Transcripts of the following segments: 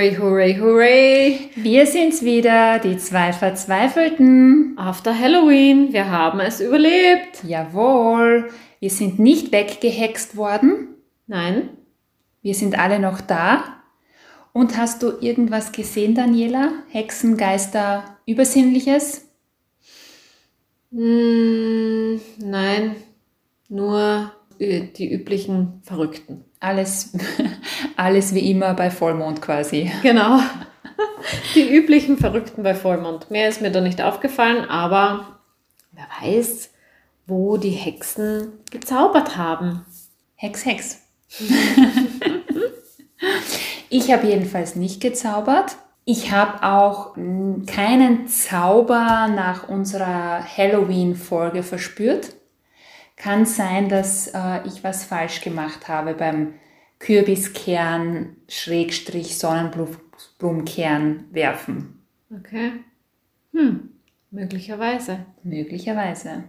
Hooray, hooray, hooray. Wir sind's wieder, die zwei Verzweifelten. After Halloween, wir haben es überlebt. Jawohl, wir sind nicht weggehext worden. Nein. Wir sind alle noch da. Und hast du irgendwas gesehen, Daniela? Hexen, Geister, Übersinnliches? Mm, nein, nur äh, die üblichen Verrückten. Alles, alles wie immer bei Vollmond quasi. Genau. Die üblichen Verrückten bei Vollmond. Mehr ist mir da nicht aufgefallen, aber wer weiß, wo die Hexen gezaubert haben. Hex, Hex. ich habe jedenfalls nicht gezaubert. Ich habe auch keinen Zauber nach unserer Halloween-Folge verspürt. Kann sein, dass äh, ich was falsch gemacht habe beim Kürbiskern Schrägstrich Sonnenblumenkern werfen. Okay. Hm, möglicherweise. Möglicherweise.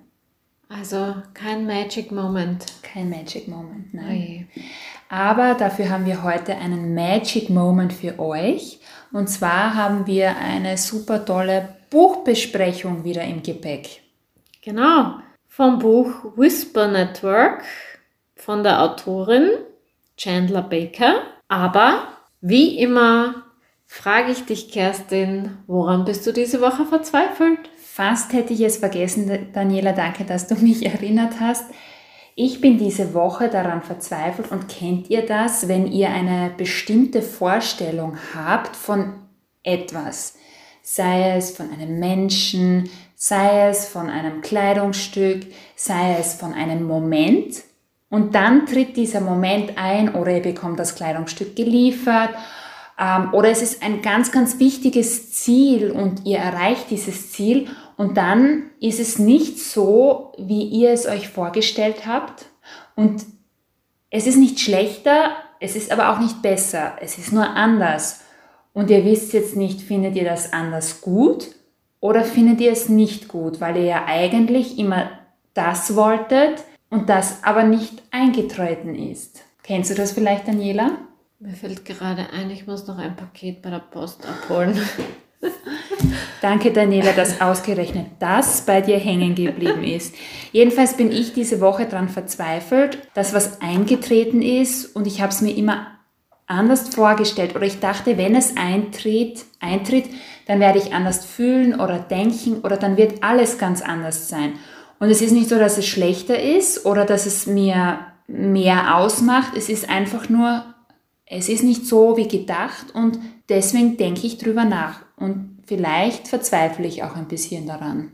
Also kein Magic Moment. Kein Magic Moment, nein. Oje. Aber dafür haben wir heute einen Magic Moment für euch. Und zwar haben wir eine super tolle Buchbesprechung wieder im Gepäck. Genau. Vom Buch Whisper Network von der Autorin Chandler Baker. Aber wie immer frage ich dich, Kerstin, woran bist du diese Woche verzweifelt? Fast hätte ich es vergessen, Daniela, danke, dass du mich erinnert hast. Ich bin diese Woche daran verzweifelt und kennt ihr das, wenn ihr eine bestimmte Vorstellung habt von etwas, sei es von einem Menschen, sei es von einem Kleidungsstück, sei es von einem Moment. Und dann tritt dieser Moment ein oder ihr bekommt das Kleidungsstück geliefert. Ähm, oder es ist ein ganz, ganz wichtiges Ziel und ihr erreicht dieses Ziel. Und dann ist es nicht so, wie ihr es euch vorgestellt habt. Und es ist nicht schlechter, es ist aber auch nicht besser, es ist nur anders. Und ihr wisst jetzt nicht, findet ihr das anders gut oder findet ihr es nicht gut, weil ihr ja eigentlich immer das wolltet und das aber nicht eingetreten ist. Kennst du das vielleicht, Daniela? Mir fällt gerade ein, ich muss noch ein Paket bei der Post abholen. Danke, Daniela, dass ausgerechnet das bei dir hängen geblieben ist. Jedenfalls bin ich diese Woche daran verzweifelt, dass was eingetreten ist und ich habe es mir immer anders vorgestellt oder ich dachte, wenn es eintritt, eintritt, dann werde ich anders fühlen oder denken oder dann wird alles ganz anders sein. Und es ist nicht so, dass es schlechter ist oder dass es mir mehr ausmacht. Es ist einfach nur es ist nicht so wie gedacht und deswegen denke ich drüber nach und vielleicht verzweifle ich auch ein bisschen daran.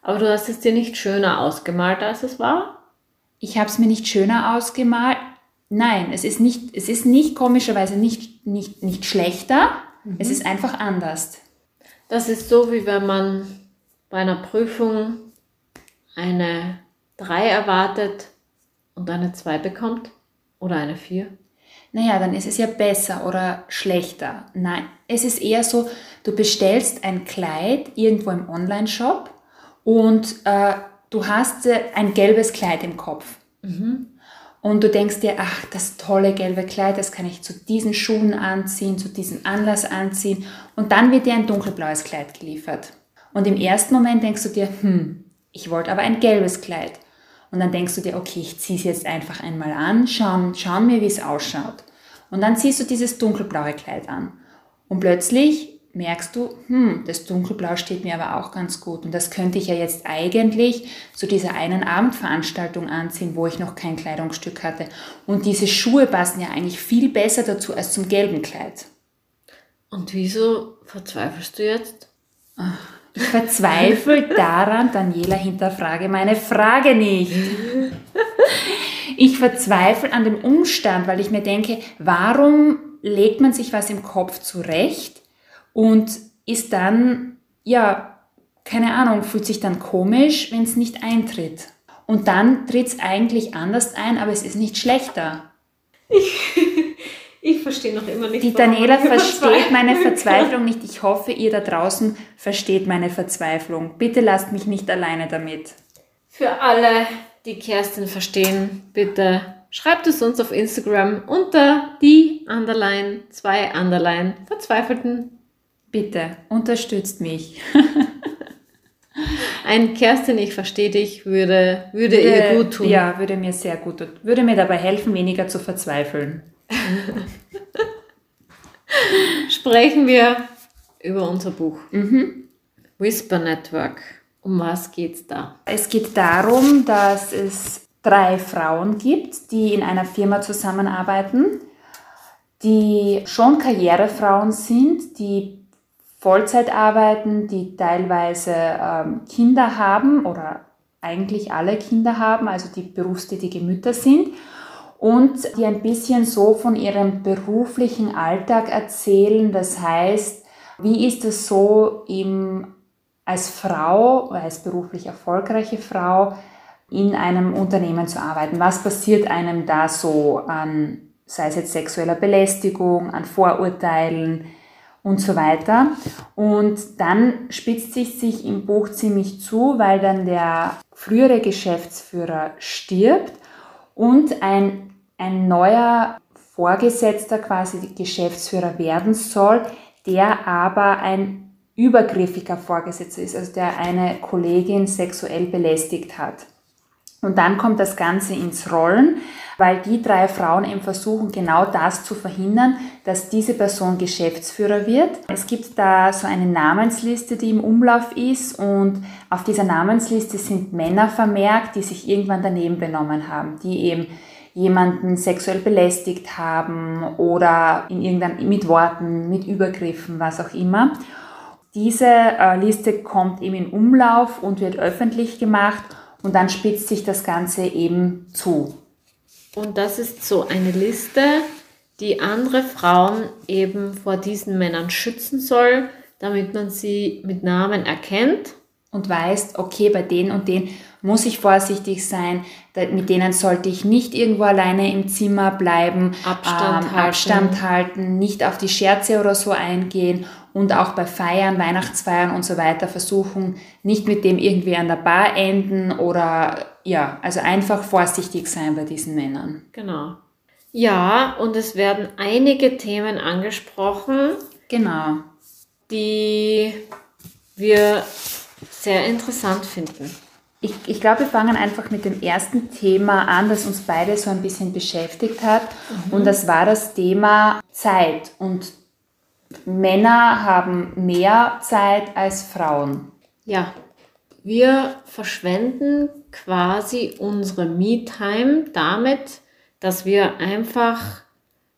Aber du hast es dir nicht schöner ausgemalt, als es war? Ich habe es mir nicht schöner ausgemalt. Nein, es ist nicht, es ist nicht komischerweise nicht, nicht, nicht schlechter, mhm. es ist einfach anders. Das ist so, wie wenn man bei einer Prüfung eine 3 erwartet und eine 2 bekommt oder eine 4 naja, dann ist es ja besser oder schlechter. Nein, es ist eher so, du bestellst ein Kleid irgendwo im Online-Shop und äh, du hast äh, ein gelbes Kleid im Kopf. Mhm. Und du denkst dir, ach, das tolle gelbe Kleid, das kann ich zu diesen Schuhen anziehen, zu diesem Anlass anziehen. Und dann wird dir ein dunkelblaues Kleid geliefert. Und im ersten Moment denkst du dir, hm, ich wollte aber ein gelbes Kleid. Und dann denkst du dir, okay, ich ziehe es jetzt einfach einmal an, schauen, schauen wir, wie es ausschaut. Und dann ziehst du dieses dunkelblaue Kleid an. Und plötzlich merkst du, hm, das dunkelblau steht mir aber auch ganz gut. Und das könnte ich ja jetzt eigentlich zu dieser einen Abendveranstaltung anziehen, wo ich noch kein Kleidungsstück hatte. Und diese Schuhe passen ja eigentlich viel besser dazu als zum gelben Kleid. Und wieso verzweifelst du jetzt? Ich verzweifle daran, Daniela, hinterfrage meine Frage nicht. Ich verzweifle an dem Umstand, weil ich mir denke, warum legt man sich was im Kopf zurecht und ist dann, ja, keine Ahnung, fühlt sich dann komisch, wenn es nicht eintritt. Und dann tritt es eigentlich anders ein, aber es ist nicht schlechter. Ich, ich verstehe noch immer nicht. Die Daniela versteht meine Verzweiflung nicht. Ich hoffe, ihr da draußen versteht meine Verzweiflung. Bitte lasst mich nicht alleine damit. Für alle, die Kerstin verstehen, bitte schreibt es uns auf Instagram unter die Underline, zwei Underline, Verzweifelten. Bitte, unterstützt mich. Ein Kerstin, ich verstehe dich, würde, würde, ihr gut tun. Ja, würde mir sehr gut tun. Würde mir dabei helfen, weniger zu verzweifeln. Sprechen wir über unser Buch. Whisper Network. Um was geht's da? Es geht darum, dass es drei Frauen gibt, die in einer Firma zusammenarbeiten, die schon Karrierefrauen sind, die Vollzeit arbeiten, die teilweise ähm, Kinder haben oder eigentlich alle Kinder haben, also die berufstätige Mütter sind und die ein bisschen so von ihrem beruflichen Alltag erzählen. Das heißt, wie ist es so im, als Frau, als beruflich erfolgreiche Frau in einem Unternehmen zu arbeiten? Was passiert einem da so an, sei es jetzt sexueller Belästigung, an Vorurteilen? Und so weiter. Und dann spitzt sich sich im Buch ziemlich zu, weil dann der frühere Geschäftsführer stirbt und ein, ein neuer Vorgesetzter quasi Geschäftsführer werden soll, der aber ein übergriffiger Vorgesetzter ist, also der eine Kollegin sexuell belästigt hat. Und dann kommt das Ganze ins Rollen, weil die drei Frauen eben versuchen, genau das zu verhindern, dass diese Person Geschäftsführer wird. Es gibt da so eine Namensliste, die im Umlauf ist und auf dieser Namensliste sind Männer vermerkt, die sich irgendwann daneben benommen haben, die eben jemanden sexuell belästigt haben oder in irgendein, mit Worten, mit Übergriffen, was auch immer. Diese äh, Liste kommt eben in Umlauf und wird öffentlich gemacht und dann spitzt sich das Ganze eben zu. Und das ist so eine Liste, die andere Frauen eben vor diesen Männern schützen soll, damit man sie mit Namen erkennt. Und weiß, okay, bei denen und denen muss ich vorsichtig sein, mit denen sollte ich nicht irgendwo alleine im Zimmer bleiben, Abstand, ähm, halten. Abstand halten, nicht auf die Scherze oder so eingehen und auch bei Feiern, Weihnachtsfeiern und so weiter versuchen, nicht mit dem irgendwie an der Bar enden oder ja, also einfach vorsichtig sein bei diesen Männern. Genau. Ja, und es werden einige Themen angesprochen, Genau. die wir sehr interessant finden. Ich, ich glaube, wir fangen einfach mit dem ersten Thema an, das uns beide so ein bisschen beschäftigt hat. Und das war das Thema Zeit. Und Männer haben mehr Zeit als Frauen. Ja, wir verschwenden quasi unsere Me-Time damit, dass wir einfach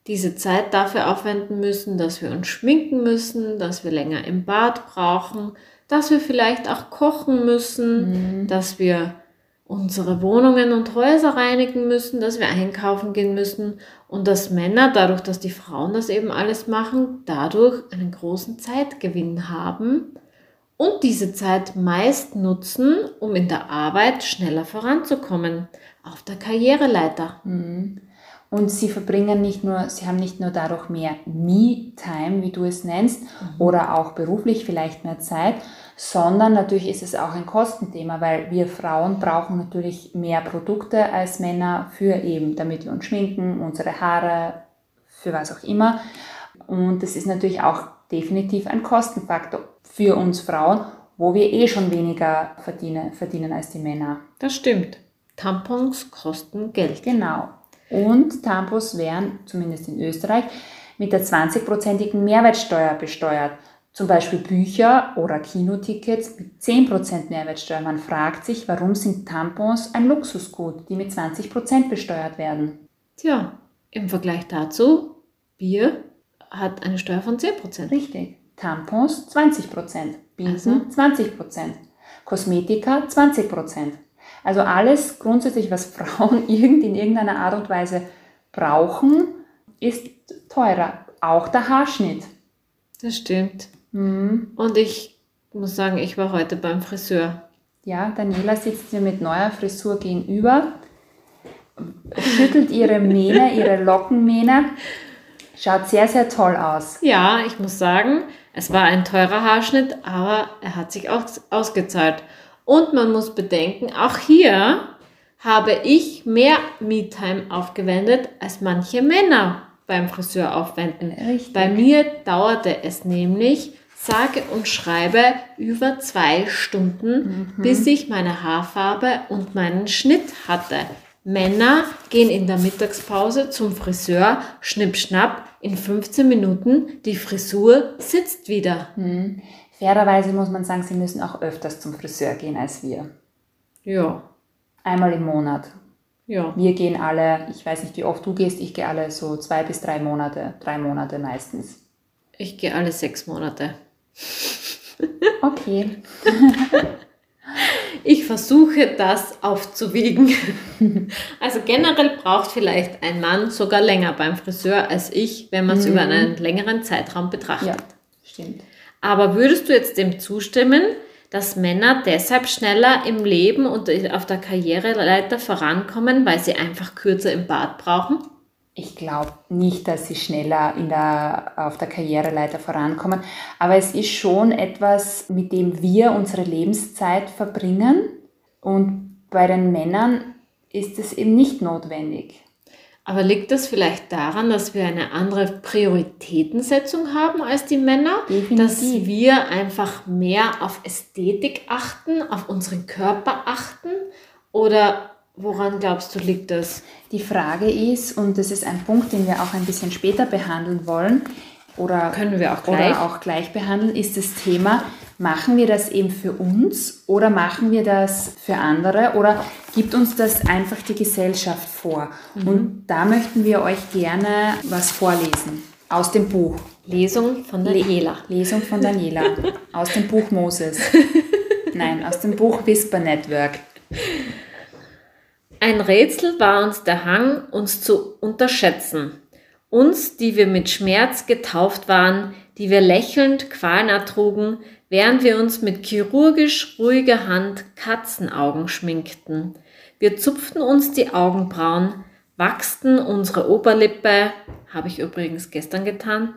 diese Zeit dafür aufwenden müssen, dass wir uns schminken müssen, dass wir länger im Bad brauchen, dass wir vielleicht auch kochen müssen, dass wir unsere Wohnungen und Häuser reinigen müssen, dass wir einkaufen gehen müssen und dass Männer, dadurch, dass die Frauen das eben alles machen, dadurch einen großen Zeitgewinn haben und diese Zeit meist nutzen, um in der Arbeit schneller voranzukommen, auf der Karriereleiter. Und sie verbringen nicht nur, sie haben nicht nur dadurch mehr Me-Time, wie du es nennst, oder auch beruflich vielleicht mehr Zeit, sondern natürlich ist es auch ein Kostenthema, weil wir Frauen brauchen natürlich mehr Produkte als Männer für eben, damit wir uns schminken, unsere Haare, für was auch immer. Und das ist natürlich auch definitiv ein Kostenfaktor für uns Frauen, wo wir eh schon weniger verdienen, verdienen als die Männer. Das stimmt. Tampons kosten Geld. Genau. Und Tampons werden, zumindest in Österreich, mit der 20-prozentigen Mehrwertsteuer besteuert. Zum Beispiel Bücher oder Kinotickets mit 10% Mehrwertsteuer. Man fragt sich, warum sind Tampons ein Luxusgut, die mit 20% besteuert werden? Tja, im Vergleich dazu, Bier hat eine Steuer von 10%. Richtig. Tampons 20%, Binden 20%, Kosmetika 20%. Also alles grundsätzlich, was Frauen irgend in irgendeiner Art und Weise brauchen, ist teurer. Auch der Haarschnitt. Das stimmt. Und ich muss sagen, ich war heute beim Friseur. Ja, Daniela sitzt mir mit neuer Frisur gegenüber, schüttelt ihre Mähne, ihre Lockenmähne, schaut sehr, sehr toll aus. Ja, ich muss sagen, es war ein teurer Haarschnitt, aber er hat sich aus ausgezahlt. Und man muss bedenken, auch hier habe ich mehr Me-Time aufgewendet als manche Männer. beim Friseur aufwenden. Richtig. Bei mir dauerte es nämlich sage und schreibe über zwei Stunden, bis ich meine Haarfarbe und meinen Schnitt hatte. Männer gehen in der Mittagspause zum Friseur, schnipp, schnapp, in 15 Minuten, die Frisur sitzt wieder. Fairerweise muss man sagen, sie müssen auch öfters zum Friseur gehen als wir. Ja, Einmal im Monat. ja. Wir gehen alle, ich weiß nicht, wie oft du gehst, ich gehe alle so zwei bis drei Monate, drei Monate meistens. Ich gehe alle sechs Monate. Okay. Ich versuche das aufzuwiegen. Also generell braucht vielleicht ein Mann sogar länger beim Friseur als ich, wenn man es über einen längeren Zeitraum betrachtet. Ja, stimmt. Aber würdest du jetzt dem zustimmen, dass Männer deshalb schneller im Leben und auf der Karriereleiter vorankommen, weil sie einfach kürzer im Bad brauchen? Ich glaube nicht, dass sie schneller der, auf der Karriereleiter vorankommen, aber es ist schon etwas, mit dem wir unsere Lebenszeit verbringen und bei den Männern ist es eben nicht notwendig. Aber liegt das vielleicht daran, dass wir eine andere Prioritätensetzung haben als die Männer? Definitiv. Dass wir einfach mehr auf Ästhetik achten, auf unseren Körper achten? Oder woran glaubst du, liegt das? Die Frage ist, und das ist ein Punkt, den wir auch ein bisschen später behandeln wollen, oder Können wir auch gleich. oder auch gleich behandeln, ist das Thema, machen wir das eben für uns oder machen wir das für andere oder gibt uns das einfach die Gesellschaft vor? Und da möchten wir euch gerne was vorlesen aus dem Buch. Lesung von Daniela. Lesung von Daniela aus dem Buch Moses. Nein, aus dem Buch Whisper Network. Ein Rätsel war uns der Hang, uns zu unterschätzen. Uns, die wir mit Schmerz getauft waren, die wir lächelnd Qualen ertrugen, während wir uns mit chirurgisch ruhiger Hand Katzenaugen schminkten. Wir zupften uns die Augenbrauen, wachsten unsere Oberlippe, habe ich übrigens gestern getan,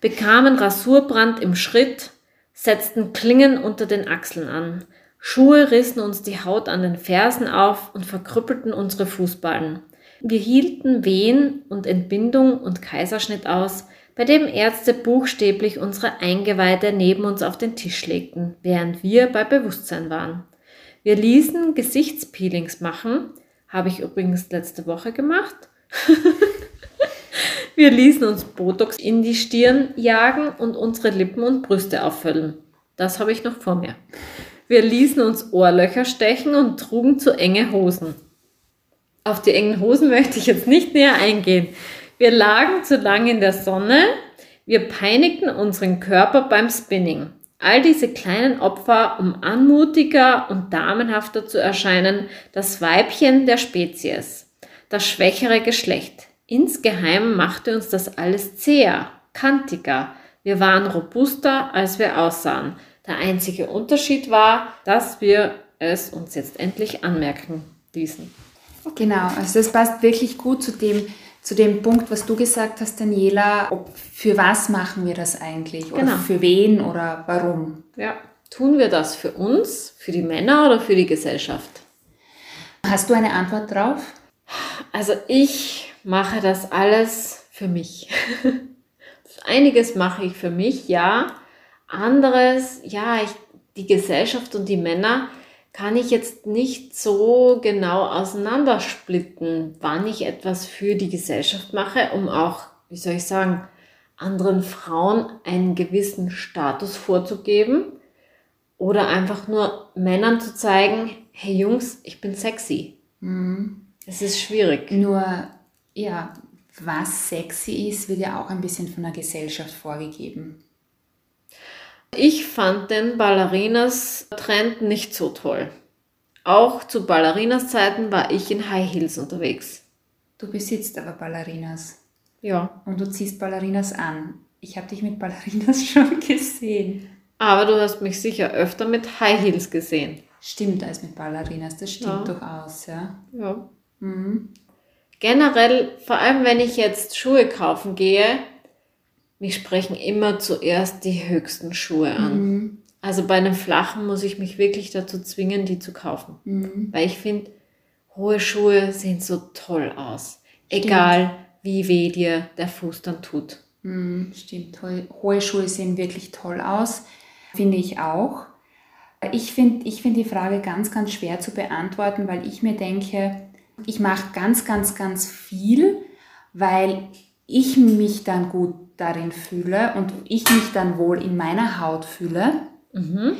bekamen Rasurbrand im Schritt, setzten Klingen unter den Achseln an. Schuhe rissen uns die Haut an den Fersen auf und verkrüppelten unsere Fußballen. Wir hielten Wehen und Entbindung und Kaiserschnitt aus, bei dem Ärzte buchstäblich unsere Eingeweide neben uns auf den Tisch legten, während wir bei Bewusstsein waren. Wir ließen Gesichtspeelings machen, habe ich übrigens letzte Woche gemacht. Wir ließen uns Botox in die Stirn jagen und unsere Lippen und Brüste auffüllen. Das habe ich noch vor mir. Wir ließen uns Ohrlöcher stechen und trugen zu enge Hosen. Auf die engen Hosen möchte ich jetzt nicht näher eingehen. Wir lagen zu lang in der Sonne. Wir peinigten unseren Körper beim Spinning. All diese kleinen Opfer, um anmutiger und damenhafter zu erscheinen, das Weibchen der Spezies, das schwächere Geschlecht. Insgeheim machte uns das alles zäher, kantiger. Wir waren robuster, als wir aussahen. Der einzige Unterschied war, dass wir es uns jetzt endlich anmerken ließen. Genau, also das passt wirklich gut zu dem, zu dem Punkt, was du gesagt hast, Daniela. Ob, für was machen wir das eigentlich? Oder Genau. für wen oder warum? Ja. Tun wir das für uns, für die Männer oder für die Gesellschaft? Hast du eine Antwort drauf? Also ich mache das alles für mich. Einiges mache ich für mich, ja. Anderes, ja, ich, die Gesellschaft und die Männer kann ich jetzt nicht so genau auseinandersplitten, wann ich etwas für die Gesellschaft mache, um auch, wie soll ich sagen, anderen Frauen einen gewissen Status vorzugeben oder einfach nur Männern zu zeigen, hey Jungs, ich bin sexy. Es ist schwierig. Nur, ja, was sexy ist, wird ja auch ein bisschen von der Gesellschaft vorgegeben. Ich fand den Ballerinas-Trend nicht so toll. Auch zu Ballerinas-Zeiten war ich in High Heels unterwegs. Du besitzt aber Ballerinas Ja. und du ziehst Ballerinas an. Ich habe dich mit Ballerinas schon gesehen. Aber du hast mich sicher öfter mit High Heels gesehen. Stimmt als mit Ballerinas, das stimmt Ja. durchaus, ja. Ja. Mhm. Generell, vor allem wenn ich jetzt Schuhe kaufen gehe, mich sprechen immer zuerst die höchsten Schuhe an. Mhm. Also bei einem flachen muss ich mich wirklich dazu zwingen, die zu kaufen. Mhm. Weil ich finde, hohe Schuhe sehen so toll aus. Egal wie weh dir der Fuß dann tut. Mm, stimmt, hohe Schuhe sehen wirklich toll aus, finde ich auch. Ich finde ich find die Frage ganz, ganz schwer zu beantworten, weil ich mir denke, ich mache ganz, ganz, ganz viel, weil ich mich dann gut darin fühle und ich mich dann wohl in meiner Haut fühle. Mhm.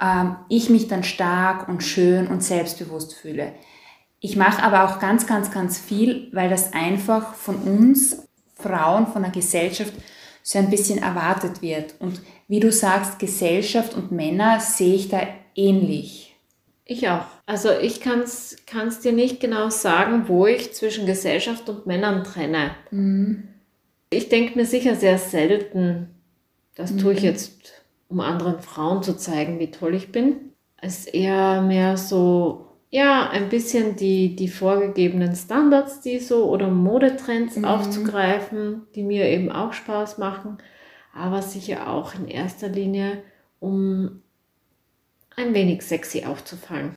Ähm, ich mich dann stark und schön und selbstbewusst fühle. Ich mache aber auch ganz, ganz, ganz viel, weil das einfach von uns Frauen, von der Gesellschaft so ein bisschen erwartet wird. Und wie du sagst, Gesellschaft und Männer sehe ich da ähnlich. Ich auch. Also ich kann es dir nicht genau sagen, wo ich zwischen Gesellschaft und Männern trenne. Mhm. Ich denke mir sicher sehr selten, das tue ich mhm. jetzt, um anderen Frauen zu zeigen, wie toll ich bin. Es ist eher mehr so, ja, ein bisschen die, die vorgegebenen Standards, die so oder Modetrends mhm. aufzugreifen, die mir eben auch Spaß machen, aber sicher auch in erster Linie, um ein wenig sexy aufzufallen.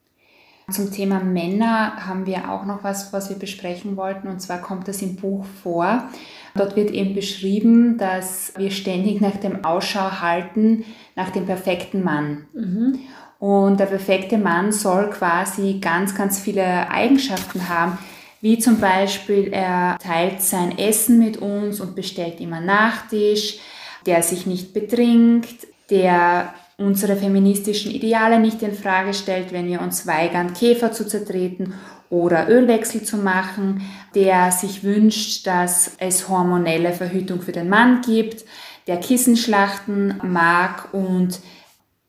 Zum Thema Männer haben wir auch noch was, was wir besprechen wollten, und zwar kommt das im Buch vor. Dort wird eben beschrieben, dass wir ständig nach dem Ausschau halten, nach dem perfekten Mann. Mhm. Und der perfekte Mann soll quasi ganz, ganz viele Eigenschaften haben, wie zum Beispiel er teilt sein Essen mit uns und bestellt immer Nachtisch, der sich nicht betrinkt, der unsere feministischen Ideale nicht in Frage stellt, wenn wir uns weigern, Käfer zu zertreten oder Ölwechsel zu machen, der sich wünscht, dass es hormonelle Verhütung für den Mann gibt, der Kissenschlachten mag und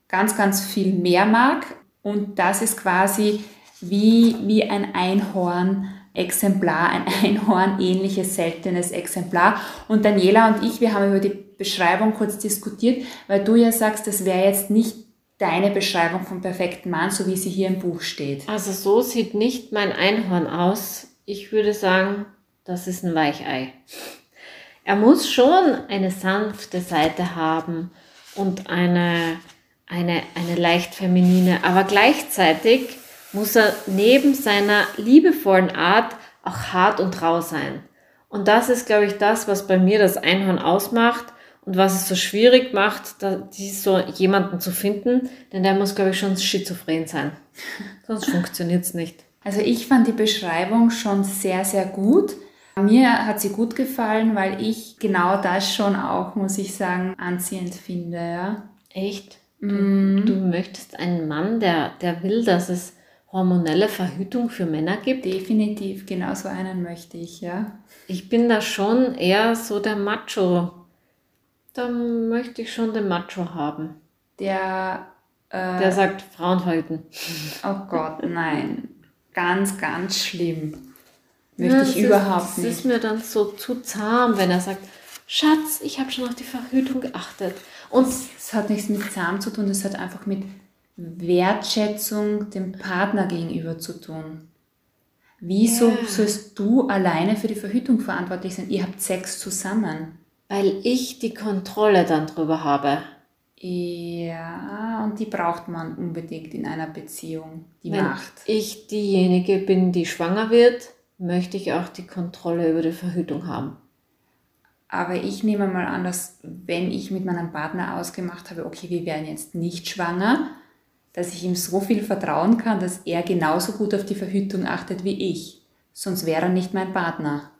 ganz, ganz viel mehr mag. Und das ist quasi wie, wie ein Einhorn Exemplar, ein Einhorn ähnliches seltenes Exemplar. Und Daniela und ich, wir haben über die Beschreibung kurz diskutiert, weil du ja sagst, das wäre jetzt nicht deine Beschreibung vom perfekten Mann, so wie sie hier im Buch steht. Also so sieht nicht mein Einhorn aus. Ich würde sagen, das ist ein Weichei. Er muss schon eine sanfte Seite haben und eine, eine, eine leicht feminine, aber gleichzeitig muss er neben seiner liebevollen Art auch hart und rau sein. Und das ist, glaube ich, das, was bei mir das Einhorn ausmacht und was es so schwierig macht, da, so jemanden zu finden, denn der muss, glaube ich, schon schizophren sein. Sonst funktioniert es nicht. Also ich fand die Beschreibung schon sehr, sehr gut. Mir hat sie gut gefallen, weil ich genau das schon auch, muss ich sagen, anziehend finde. Ja. Echt? Du, mm. du möchtest einen Mann, der, der will, dass es hormonelle Verhütung für Männer gibt? Definitiv, genau so einen möchte ich, ja. Ich bin da schon eher so der Macho dann möchte ich schon den Macho haben. Der, äh, der sagt Frauen verhüten. Oh Gott, nein. Ganz, ganz schlimm. Möchte ja, ich überhaupt ist, nicht. Das ist mir dann so zu zahm, wenn er sagt, Schatz, ich habe schon auf die Verhütung geachtet. Und es hat nichts mit zahm zu tun, es hat einfach mit Wertschätzung dem Partner gegenüber zu tun. Wieso ja. sollst du alleine für die Verhütung verantwortlich sein? Ihr habt Sex zusammen weil ich die Kontrolle dann drüber habe. Ja, und die braucht man unbedingt in einer Beziehung, die Wenn Macht. ich diejenige bin, die schwanger wird, möchte ich auch die Kontrolle über die Verhütung haben. Aber ich nehme mal an, dass wenn ich mit meinem Partner ausgemacht habe, okay, wir werden jetzt nicht schwanger, dass ich ihm so viel vertrauen kann, dass er genauso gut auf die Verhütung achtet wie ich. Sonst wäre er nicht mein Partner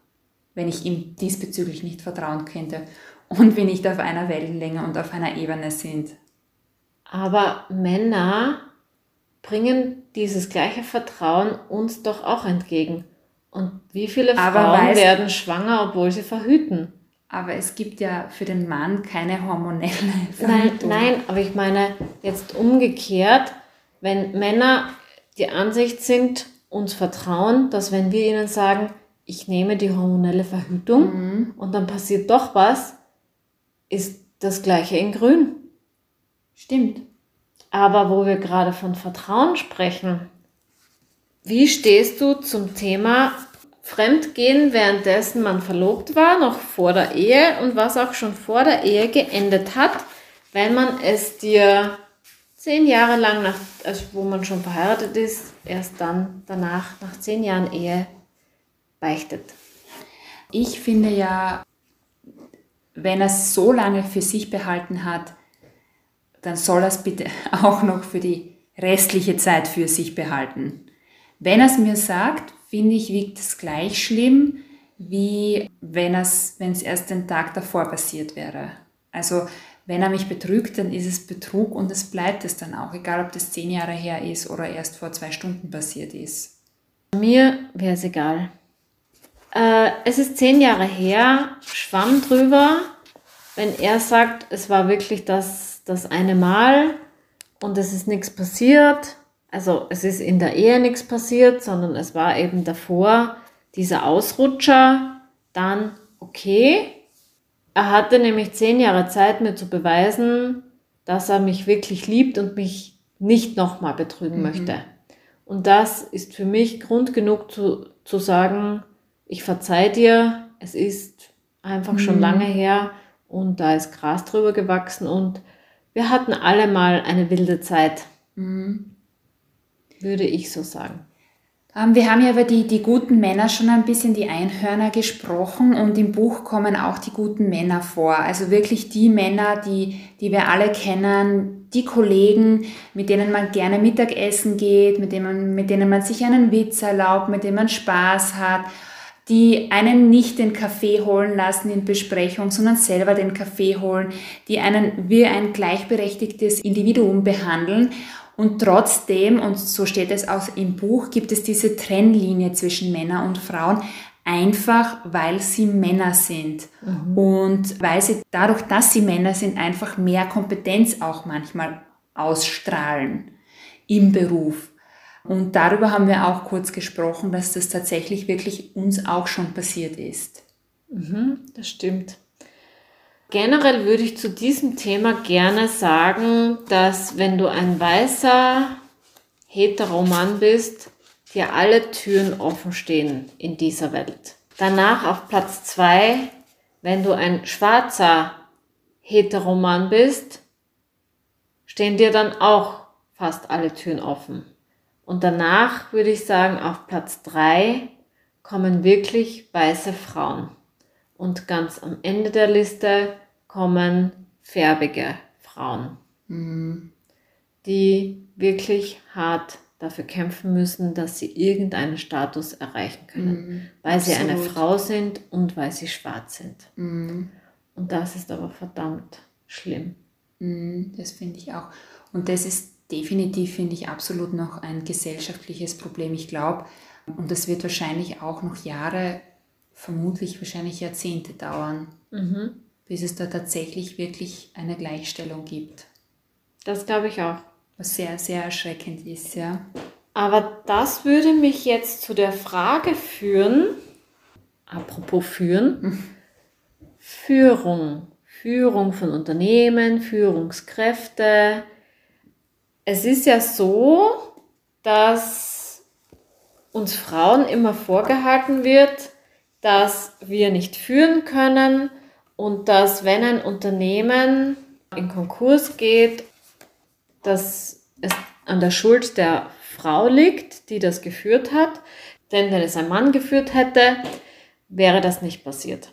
wenn ich ihm diesbezüglich nicht vertrauen könnte und wir nicht auf einer Wellenlänge und auf einer Ebene sind. Aber Männer bringen dieses gleiche Vertrauen uns doch auch entgegen. Und wie viele Frauen weißt, werden schwanger, obwohl sie verhüten? Aber es gibt ja für den Mann keine hormonelle Verhütung. Nein, nein, aber ich meine jetzt umgekehrt, wenn Männer die Ansicht sind, uns vertrauen, dass wenn wir ihnen sagen, ich nehme die hormonelle Verhütung mhm. und dann passiert doch was, ist das gleiche in grün. Stimmt. Aber wo wir gerade von Vertrauen sprechen, wie stehst du zum Thema Fremdgehen, währenddessen man verlobt war, noch vor der Ehe und was auch schon vor der Ehe geendet hat, wenn man es dir zehn Jahre lang, nach, also wo man schon verheiratet ist, erst dann danach, nach zehn Jahren Ehe, beichtet. Ich finde ja, wenn er es so lange für sich behalten hat, dann soll er es bitte auch noch für die restliche Zeit für sich behalten. Wenn er es mir sagt, finde ich, wiegt es gleich schlimm, wie wenn es, wenn es erst den Tag davor passiert wäre. Also wenn er mich betrügt, dann ist es Betrug und es bleibt es dann auch, egal ob das zehn Jahre her ist oder erst vor zwei Stunden passiert ist. Mir wäre es egal. Äh, es ist zehn Jahre her, schwamm drüber. Wenn er sagt, es war wirklich das, das eine Mal und es ist nichts passiert, also es ist in der Ehe nichts passiert, sondern es war eben davor dieser Ausrutscher, dann okay. Er hatte nämlich zehn Jahre Zeit, mir zu beweisen, dass er mich wirklich liebt und mich nicht nochmal betrügen mhm. möchte. Und das ist für mich Grund genug zu, zu sagen, ich verzeih dir, es ist einfach mhm. schon lange her und da ist Gras drüber gewachsen und wir hatten alle mal eine wilde Zeit. Mhm. Würde ich so sagen. Ähm, wir haben ja über die, die guten Männer schon ein bisschen die Einhörner gesprochen und im Buch kommen auch die guten Männer vor. Also wirklich die Männer, die, die wir alle kennen, die Kollegen, mit denen man gerne Mittagessen geht, mit denen man, mit denen man sich einen Witz erlaubt, mit denen man Spaß hat die einen nicht den Kaffee holen lassen in Besprechung, sondern selber den Kaffee holen, die einen wie ein gleichberechtigtes Individuum behandeln. Und trotzdem, und so steht es auch im Buch, gibt es diese Trennlinie zwischen Männern und Frauen, einfach weil sie Männer sind. Mhm. Und weil sie dadurch, dass sie Männer sind, einfach mehr Kompetenz auch manchmal ausstrahlen im Beruf. Und darüber haben wir auch kurz gesprochen, dass das tatsächlich wirklich uns auch schon passiert ist. Mhm, das stimmt. Generell würde ich zu diesem Thema gerne sagen, dass wenn du ein weißer Heteroman bist, dir alle Türen offen stehen in dieser Welt. Danach auf Platz zwei, wenn du ein schwarzer Heteroman bist, stehen dir dann auch fast alle Türen offen. Und danach würde ich sagen, auf Platz drei kommen wirklich weiße Frauen. Und ganz am Ende der Liste kommen färbige Frauen, mhm. die wirklich hart dafür kämpfen müssen, dass sie irgendeinen Status erreichen können, mhm. weil Absolut. sie eine Frau sind und weil sie schwarz sind. Mhm. Und das ist aber verdammt schlimm. Mhm, das finde ich auch. Und das ist definitiv, finde ich, absolut noch ein gesellschaftliches Problem. Ich glaube, und das wird wahrscheinlich auch noch Jahre, vermutlich wahrscheinlich Jahrzehnte dauern, mhm. bis es da tatsächlich wirklich eine Gleichstellung gibt. Das glaube ich auch. Was sehr, sehr erschreckend ist, ja. Aber das würde mich jetzt zu der Frage führen, apropos führen. Führung. Führung von Unternehmen, Führungskräfte, es ist ja so, dass uns Frauen immer vorgehalten wird, dass wir nicht führen können und dass wenn ein Unternehmen in Konkurs geht, dass es an der Schuld der Frau liegt, die das geführt hat. Denn wenn es ein Mann geführt hätte, wäre das nicht passiert.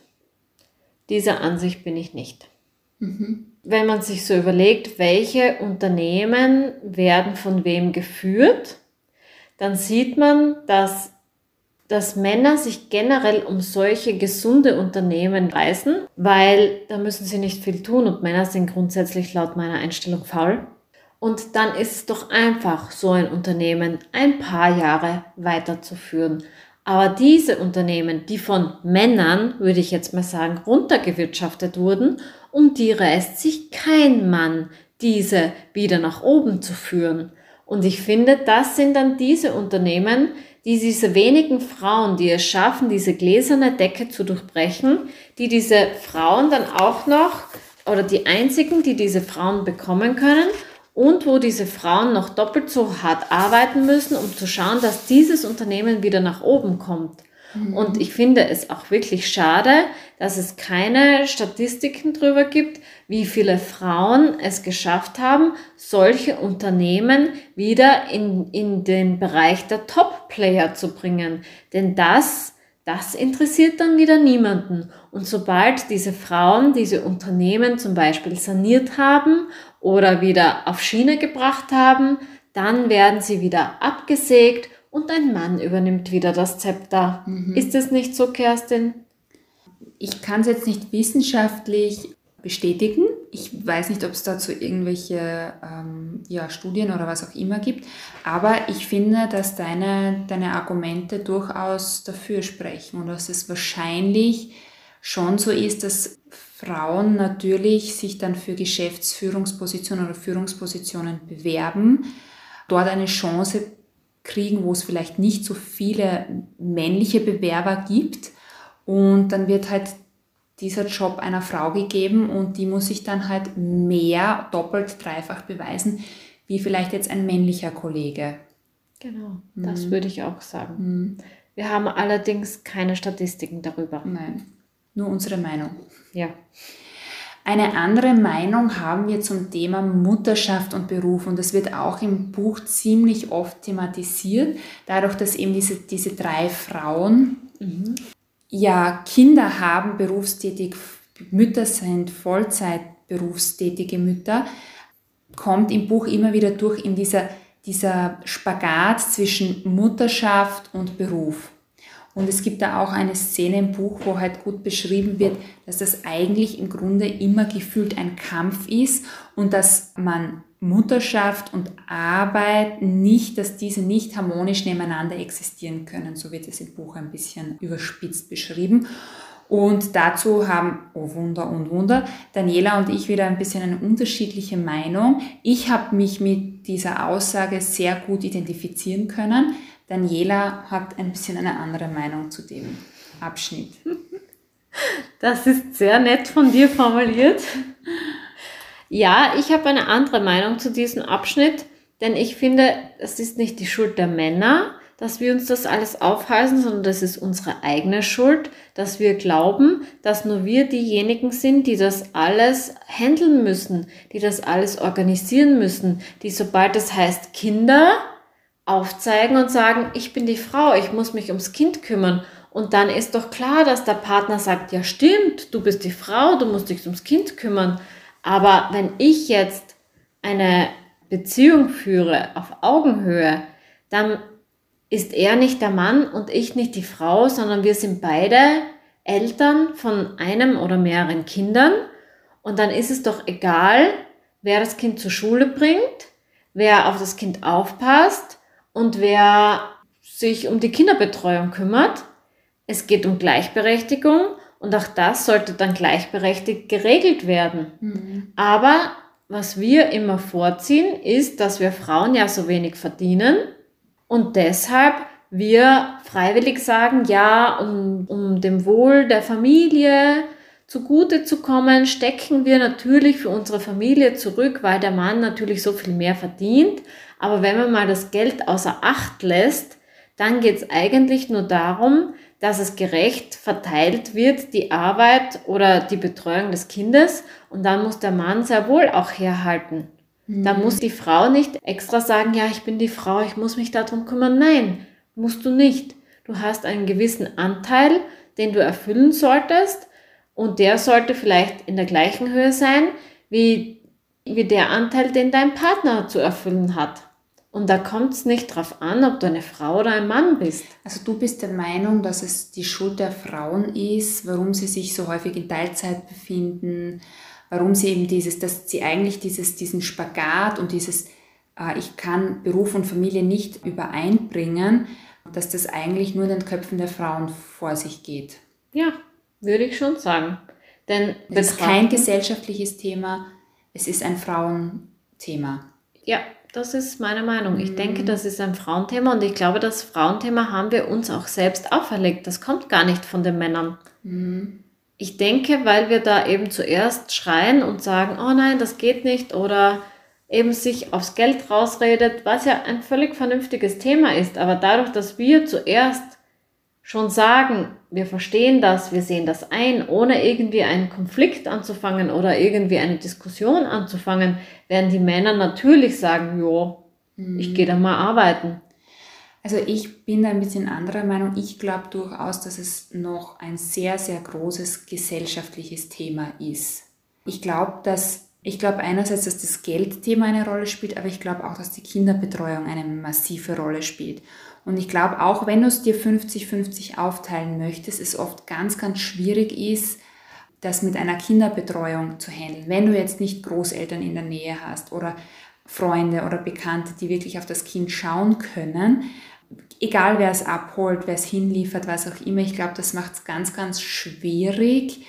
Dieser Ansicht bin ich nicht. Mhm wenn man sich so überlegt, welche Unternehmen werden von wem geführt, dann sieht man, dass, dass Männer sich generell um solche gesunde Unternehmen reißen, weil da müssen sie nicht viel tun und Männer sind grundsätzlich laut meiner Einstellung faul. Und dann ist es doch einfach, so ein Unternehmen ein paar Jahre weiterzuführen. Aber diese Unternehmen, die von Männern, würde ich jetzt mal sagen, runtergewirtschaftet wurden um die reißt sich kein Mann, diese wieder nach oben zu führen. Und ich finde, das sind dann diese Unternehmen, die diese wenigen Frauen, die es schaffen, diese gläserne Decke zu durchbrechen, die diese Frauen dann auch noch, oder die einzigen, die diese Frauen bekommen können, und wo diese Frauen noch doppelt so hart arbeiten müssen, um zu schauen, dass dieses Unternehmen wieder nach oben kommt. Mhm. Und ich finde es auch wirklich schade, dass es keine Statistiken darüber gibt, wie viele Frauen es geschafft haben, solche Unternehmen wieder in, in den Bereich der Top-Player zu bringen. Denn das, das interessiert dann wieder niemanden. Und sobald diese Frauen diese Unternehmen zum Beispiel saniert haben oder wieder auf Schiene gebracht haben, dann werden sie wieder abgesägt und ein Mann übernimmt wieder das Zepter. Mhm. Ist es nicht so, Kerstin? Ich kann es jetzt nicht wissenschaftlich bestätigen. Ich weiß nicht, ob es dazu irgendwelche ähm, ja, Studien oder was auch immer gibt, aber ich finde, dass deine, deine Argumente durchaus dafür sprechen und dass es wahrscheinlich schon so ist, dass Frauen natürlich sich dann für Geschäftsführungspositionen oder Führungspositionen bewerben, dort eine Chance kriegen, wo es vielleicht nicht so viele männliche Bewerber gibt und dann wird halt dieser Job einer Frau gegeben und die muss sich dann halt mehr, doppelt, dreifach beweisen, wie vielleicht jetzt ein männlicher Kollege. Genau, das mhm. würde ich auch sagen. Mhm. Wir haben allerdings keine Statistiken darüber. Nein, nur unsere Meinung. Ja. Eine andere Meinung haben wir zum Thema Mutterschaft und Beruf und das wird auch im Buch ziemlich oft thematisiert, dadurch, dass eben diese, diese drei Frauen mhm ja Kinder haben, berufstätig, Mütter sind, Vollzeit berufstätige Mütter, kommt im Buch immer wieder durch in dieser, dieser Spagat zwischen Mutterschaft und Beruf. Und es gibt da auch eine Szene im Buch, wo halt gut beschrieben wird, dass das eigentlich im Grunde immer gefühlt ein Kampf ist und dass man Mutterschaft und Arbeit nicht, dass diese nicht harmonisch nebeneinander existieren können. So wird es im Buch ein bisschen überspitzt beschrieben. Und dazu haben, oh Wunder und Wunder, Daniela und ich wieder ein bisschen eine unterschiedliche Meinung. Ich habe mich mit dieser Aussage sehr gut identifizieren können. Daniela hat ein bisschen eine andere Meinung zu dem Abschnitt. Das ist sehr nett von dir formuliert. Ja, ich habe eine andere Meinung zu diesem Abschnitt, denn ich finde, es ist nicht die Schuld der Männer, dass wir uns das alles aufhalsen, sondern das ist unsere eigene Schuld, dass wir glauben, dass nur wir diejenigen sind, die das alles handeln müssen, die das alles organisieren müssen, die sobald es heißt Kinder aufzeigen und sagen, ich bin die Frau, ich muss mich ums Kind kümmern. Und dann ist doch klar, dass der Partner sagt, ja stimmt, du bist die Frau, du musst dich ums Kind kümmern. Aber wenn ich jetzt eine Beziehung führe auf Augenhöhe, dann ist er nicht der Mann und ich nicht die Frau, sondern wir sind beide Eltern von einem oder mehreren Kindern. Und dann ist es doch egal, wer das Kind zur Schule bringt, wer auf das Kind aufpasst und wer sich um die Kinderbetreuung kümmert. Es geht um Gleichberechtigung und auch das sollte dann gleichberechtigt geregelt werden. Mhm. Aber was wir immer vorziehen, ist, dass wir Frauen ja so wenig verdienen und deshalb wir freiwillig sagen, ja, um, um dem Wohl der Familie zugute zu kommen, stecken wir natürlich für unsere Familie zurück, weil der Mann natürlich so viel mehr verdient. Aber wenn man mal das Geld außer Acht lässt, dann geht es eigentlich nur darum, dass es gerecht verteilt wird, die Arbeit oder die Betreuung des Kindes. Und dann muss der Mann sehr wohl auch herhalten. Mhm. Da muss die Frau nicht extra sagen, ja, ich bin die Frau, ich muss mich darum kümmern. Nein, musst du nicht. Du hast einen gewissen Anteil, den du erfüllen solltest. Und der sollte vielleicht in der gleichen Höhe sein wie, wie der Anteil, den dein Partner zu erfüllen hat. Und da kommt es nicht darauf an, ob du eine Frau oder ein Mann bist. Also du bist der Meinung, dass es die Schuld der Frauen ist, warum sie sich so häufig in Teilzeit befinden, warum sie eben dieses, dass sie eigentlich dieses, diesen Spagat und dieses, äh, ich kann Beruf und Familie nicht übereinbringen, dass das eigentlich nur in den Köpfen der Frauen vor sich geht. Ja, würde ich schon sagen. Denn es ist kein gesellschaftliches Thema, es ist ein Frauenthema. Ja, das ist meine Meinung. Ich denke, mhm. das ist ein Frauenthema und ich glaube, das Frauenthema haben wir uns auch selbst auferlegt. Das kommt gar nicht von den Männern. Mhm. Ich denke, weil wir da eben zuerst schreien und sagen, oh nein, das geht nicht oder eben sich aufs Geld rausredet, was ja ein völlig vernünftiges Thema ist. Aber dadurch, dass wir zuerst schon sagen, wir verstehen das, wir sehen das ein, ohne irgendwie einen Konflikt anzufangen oder irgendwie eine Diskussion anzufangen, werden die Männer natürlich sagen, jo, ich gehe dann mal arbeiten. Also ich bin da ein bisschen anderer Meinung. Ich glaube durchaus, dass es noch ein sehr, sehr großes gesellschaftliches Thema ist. Ich glaube, dass ich glaube einerseits, dass das Geldthema eine Rolle spielt, aber ich glaube auch, dass die Kinderbetreuung eine massive Rolle spielt. Und ich glaube auch, wenn du es dir 50-50 aufteilen möchtest, es oft ganz, ganz schwierig ist, das mit einer Kinderbetreuung zu handeln. Wenn du jetzt nicht Großeltern in der Nähe hast oder Freunde oder Bekannte, die wirklich auf das Kind schauen können, egal wer es abholt, wer es hinliefert, was auch immer, ich glaube, das macht es ganz, ganz schwierig,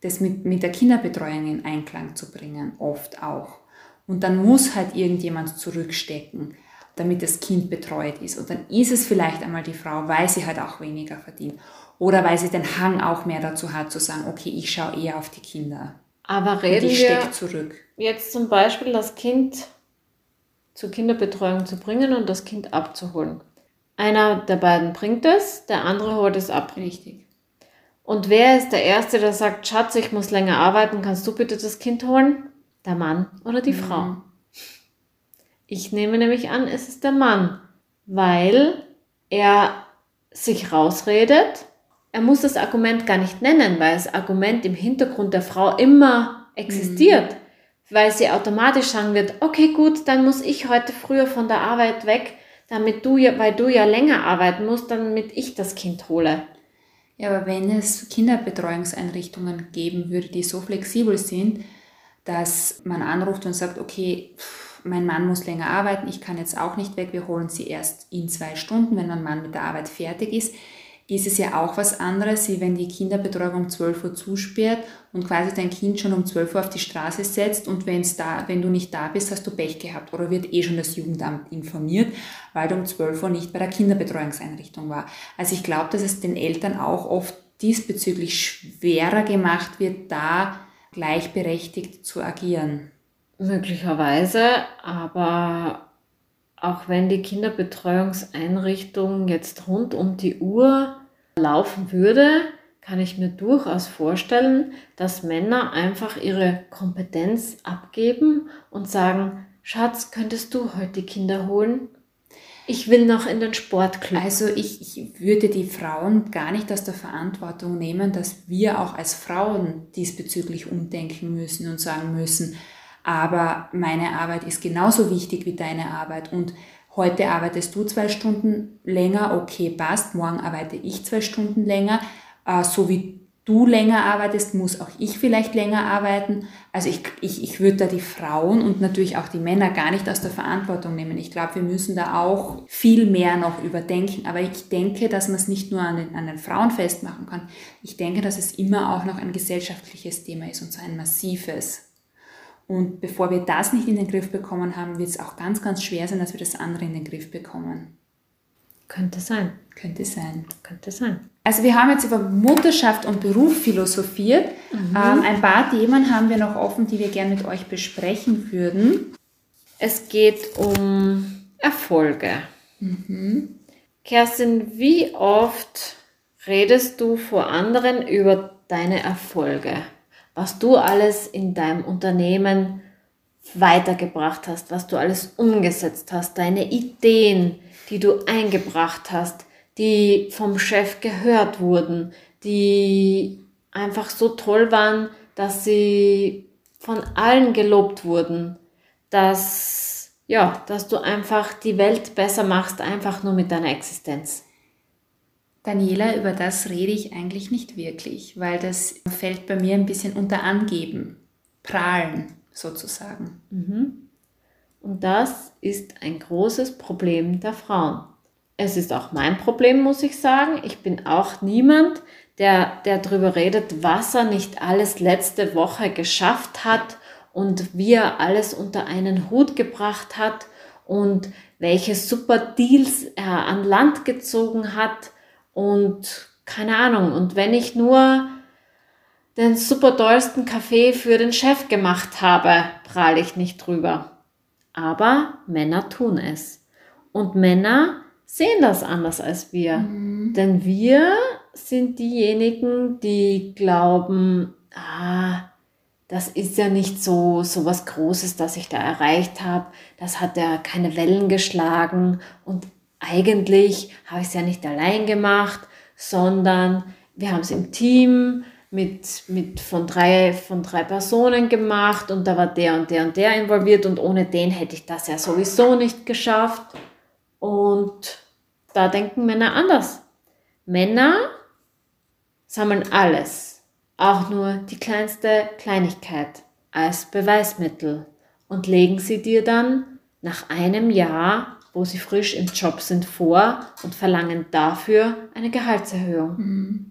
das mit, mit der Kinderbetreuung in Einklang zu bringen, oft auch. Und dann muss halt irgendjemand zurückstecken, damit das Kind betreut ist. Und dann ist es vielleicht einmal die Frau, weil sie halt auch weniger verdient. Oder weil sie den Hang auch mehr dazu hat, zu sagen, okay, ich schaue eher auf die Kinder. Aber reden wir zurück. jetzt zum Beispiel das Kind zur Kinderbetreuung zu bringen und das Kind abzuholen. Einer der beiden bringt es, der andere holt es ab. Richtig. Und wer ist der Erste, der sagt, Schatz, ich muss länger arbeiten, kannst du bitte das Kind holen? Der Mann oder die mhm. Frau? Ich nehme nämlich an, es ist der Mann, weil er sich rausredet. Er muss das Argument gar nicht nennen, weil das Argument im Hintergrund der Frau immer existiert, mhm. weil sie automatisch sagen wird, okay, gut, dann muss ich heute früher von der Arbeit weg, damit du ja, weil du ja länger arbeiten musst, damit ich das Kind hole. Ja, aber wenn es Kinderbetreuungseinrichtungen geben würde, die so flexibel sind, dass man anruft und sagt, okay, mein Mann muss länger arbeiten, ich kann jetzt auch nicht weg, wir holen sie erst in zwei Stunden, wenn mein Mann mit der Arbeit fertig ist, ist es ja auch was anderes, wie wenn die Kinderbetreuung um 12 Uhr zusperrt und quasi dein Kind schon um 12 Uhr auf die Straße setzt und wenn's da, wenn du nicht da bist, hast du Pech gehabt oder wird eh schon das Jugendamt informiert, weil du um 12 Uhr nicht bei der Kinderbetreuungseinrichtung war. Also ich glaube, dass es den Eltern auch oft diesbezüglich schwerer gemacht wird, da gleichberechtigt zu agieren. Möglicherweise, aber auch wenn die Kinderbetreuungseinrichtung jetzt rund um die Uhr laufen würde, kann ich mir durchaus vorstellen, dass Männer einfach ihre Kompetenz abgeben und sagen, Schatz, könntest du heute die Kinder holen? Ich will noch in den Sportclub. Also ich, ich würde die Frauen gar nicht aus der Verantwortung nehmen, dass wir auch als Frauen diesbezüglich umdenken müssen und sagen müssen, aber meine Arbeit ist genauso wichtig wie deine Arbeit und heute arbeitest du zwei Stunden länger, okay, passt, morgen arbeite ich zwei Stunden länger, äh, so wie du länger arbeitest, muss auch ich vielleicht länger arbeiten. Also ich, ich, ich würde da die Frauen und natürlich auch die Männer gar nicht aus der Verantwortung nehmen. Ich glaube, wir müssen da auch viel mehr noch überdenken. Aber ich denke, dass man es nicht nur an den, an den Frauen festmachen kann. Ich denke, dass es immer auch noch ein gesellschaftliches Thema ist und so ein massives. Und bevor wir das nicht in den Griff bekommen haben, wird es auch ganz, ganz schwer sein, dass wir das andere in den Griff bekommen. Könnte sein. Könnte sein. Könnte sein. Also wir haben jetzt über Mutterschaft und Beruf philosophiert. Mhm. Ähm, ein paar Themen haben wir noch offen, die wir gerne mit euch besprechen würden. Es geht um Erfolge. Mhm. Kerstin, wie oft redest du vor anderen über deine Erfolge? Was du alles in deinem Unternehmen weitergebracht hast, was du alles umgesetzt hast, deine Ideen, die du eingebracht hast, die vom Chef gehört wurden, die einfach so toll waren, dass sie von allen gelobt wurden, dass ja, dass du einfach die Welt besser machst, einfach nur mit deiner Existenz. Daniela, über das rede ich eigentlich nicht wirklich, weil das fällt bei mir ein bisschen unter Angeben, Prahlen sozusagen. Mhm. Und das ist ein großes Problem der Frauen. Es ist auch mein Problem, muss ich sagen. Ich bin auch niemand, der, der darüber redet, was er nicht alles letzte Woche geschafft hat und wie er alles unter einen Hut gebracht hat und welche super Deals er an Land gezogen hat und keine Ahnung, und wenn ich nur den super tollsten Kaffee für den Chef gemacht habe, prahle ich nicht drüber. Aber Männer tun es. Und Männer sehen das anders als wir. Mhm. Denn wir sind diejenigen, die glauben, ah, das ist ja nicht so, so was Großes, das ich da erreicht habe. Das hat ja keine Wellen geschlagen. Und eigentlich habe ich es ja nicht allein gemacht, sondern wir haben es im Team mit, mit von, drei, von drei Personen gemacht und da war der und der und der involviert und ohne den hätte ich das ja sowieso nicht geschafft. Und da denken Männer anders. Männer sammeln alles, auch nur die kleinste Kleinigkeit als Beweismittel und legen sie dir dann nach einem Jahr, wo sie frisch im Job sind, vor und verlangen dafür eine Gehaltserhöhung. Mhm.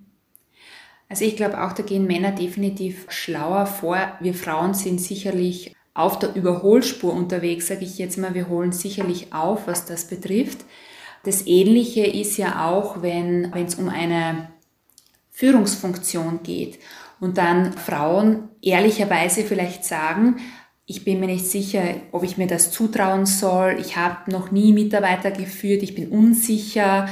Also ich glaube auch, da gehen Männer definitiv schlauer vor. Wir Frauen sind sicherlich auf der Überholspur unterwegs, sage ich jetzt mal. Wir holen sicherlich auf, was das betrifft. Das Ähnliche ist ja auch, wenn es um eine Führungsfunktion geht und dann Frauen ehrlicherweise vielleicht sagen, ich bin mir nicht sicher, ob ich mir das zutrauen soll, ich habe noch nie Mitarbeiter geführt, ich bin unsicher,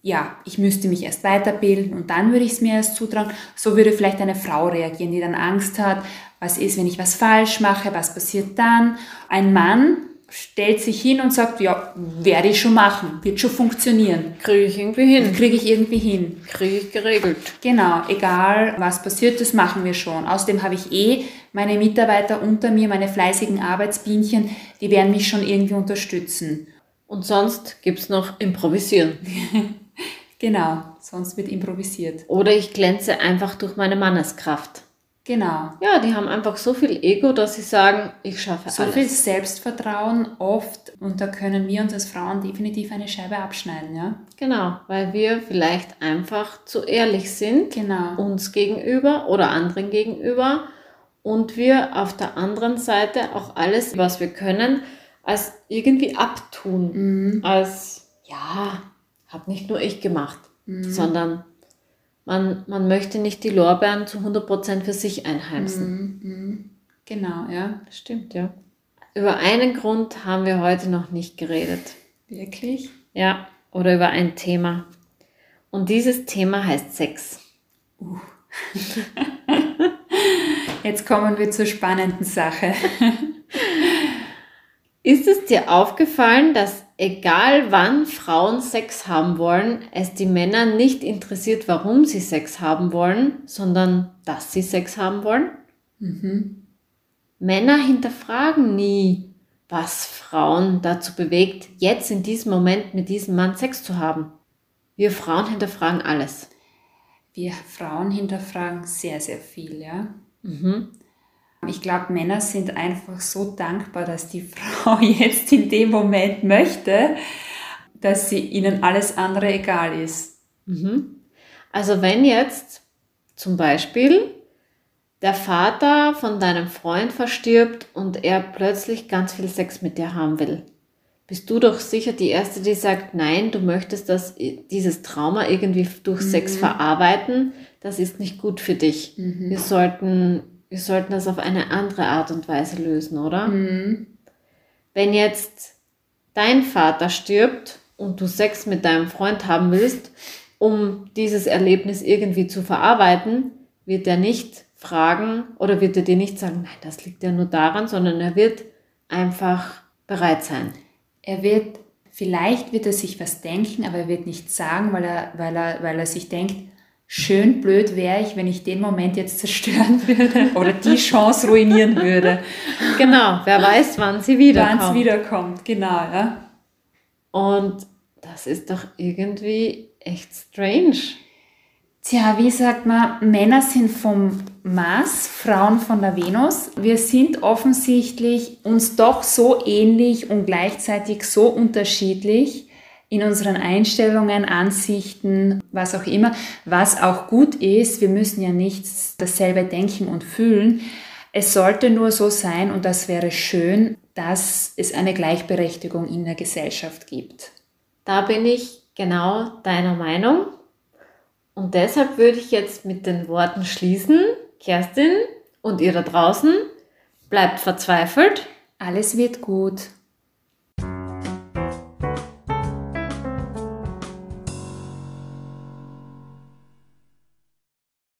ja, ich müsste mich erst weiterbilden und dann würde ich es mir erst zutrauen. So würde vielleicht eine Frau reagieren, die dann Angst hat, was ist, wenn ich was falsch mache, was passiert dann. Ein Mann stellt sich hin und sagt, ja, werde ich schon machen, wird schon funktionieren. Kriege ich irgendwie hin. Kriege ich irgendwie hin. Kriege ich geregelt. Genau, egal was passiert, das machen wir schon. Außerdem habe ich eh meine Mitarbeiter unter mir, meine fleißigen Arbeitsbienchen, die werden mich schon irgendwie unterstützen. Und sonst gibt es noch Improvisieren. genau, sonst wird improvisiert. Oder ich glänze einfach durch meine Manneskraft. Genau. Ja, die haben einfach so viel Ego, dass sie sagen, ich schaffe so alles. So viel Selbstvertrauen oft und da können wir uns als Frauen definitiv eine Scheibe abschneiden, ja? Genau, weil wir vielleicht einfach zu ehrlich sind, genau. uns gegenüber oder anderen gegenüber und wir auf der anderen Seite auch alles, was wir können, als irgendwie abtun, mhm. als ja, habe nicht nur ich gemacht, mhm. sondern man, man möchte nicht die Lorbeeren zu 100% für sich einheimsen. Mhm, mhm. Genau, ja. Stimmt, ja. Über einen Grund haben wir heute noch nicht geredet. Wirklich? Ja, oder über ein Thema. Und dieses Thema heißt Sex. Uh. Jetzt kommen wir zur spannenden Sache. Ist es dir aufgefallen, dass egal wann Frauen Sex haben wollen, es die Männer nicht interessiert, warum sie Sex haben wollen, sondern dass sie Sex haben wollen? Mhm. Männer hinterfragen nie, was Frauen dazu bewegt, jetzt in diesem Moment mit diesem Mann Sex zu haben. Wir Frauen hinterfragen alles. Wir Frauen hinterfragen sehr, sehr viel, ja. Mhm. Ich glaube, Männer sind einfach so dankbar, dass die Frau jetzt in dem Moment möchte, dass sie ihnen alles andere egal ist. Mhm. Also wenn jetzt zum Beispiel der Vater von deinem Freund verstirbt und er plötzlich ganz viel Sex mit dir haben will, bist du doch sicher die Erste, die sagt, nein, du möchtest das, dieses Trauma irgendwie durch mhm. Sex verarbeiten, das ist nicht gut für dich. Mhm. Wir sollten wir sollten das auf eine andere Art und Weise lösen, oder? Mhm. Wenn jetzt dein Vater stirbt und du Sex mit deinem Freund haben willst, um dieses Erlebnis irgendwie zu verarbeiten, wird er nicht fragen oder wird er dir nicht sagen, nein, das liegt ja nur daran, sondern er wird einfach bereit sein. Er wird, vielleicht wird er sich was denken, aber er wird nichts sagen, weil er, weil er, weil er sich denkt, schön blöd wäre ich, wenn ich den Moment jetzt zerstören würde oder die Chance ruinieren würde. Genau, wer weiß, wann sie wiederkommt. Wann es wiederkommt, genau, ja. Und das ist doch irgendwie echt strange. Tja, wie sagt man, Männer sind vom Mars, Frauen von der Venus. Wir sind offensichtlich uns doch so ähnlich und gleichzeitig so unterschiedlich, in unseren Einstellungen, Ansichten, was auch immer, was auch gut ist. Wir müssen ja nicht dasselbe denken und fühlen. Es sollte nur so sein, und das wäre schön, dass es eine Gleichberechtigung in der Gesellschaft gibt. Da bin ich genau deiner Meinung. Und deshalb würde ich jetzt mit den Worten schließen, Kerstin und ihr da draußen, bleibt verzweifelt. Alles wird gut.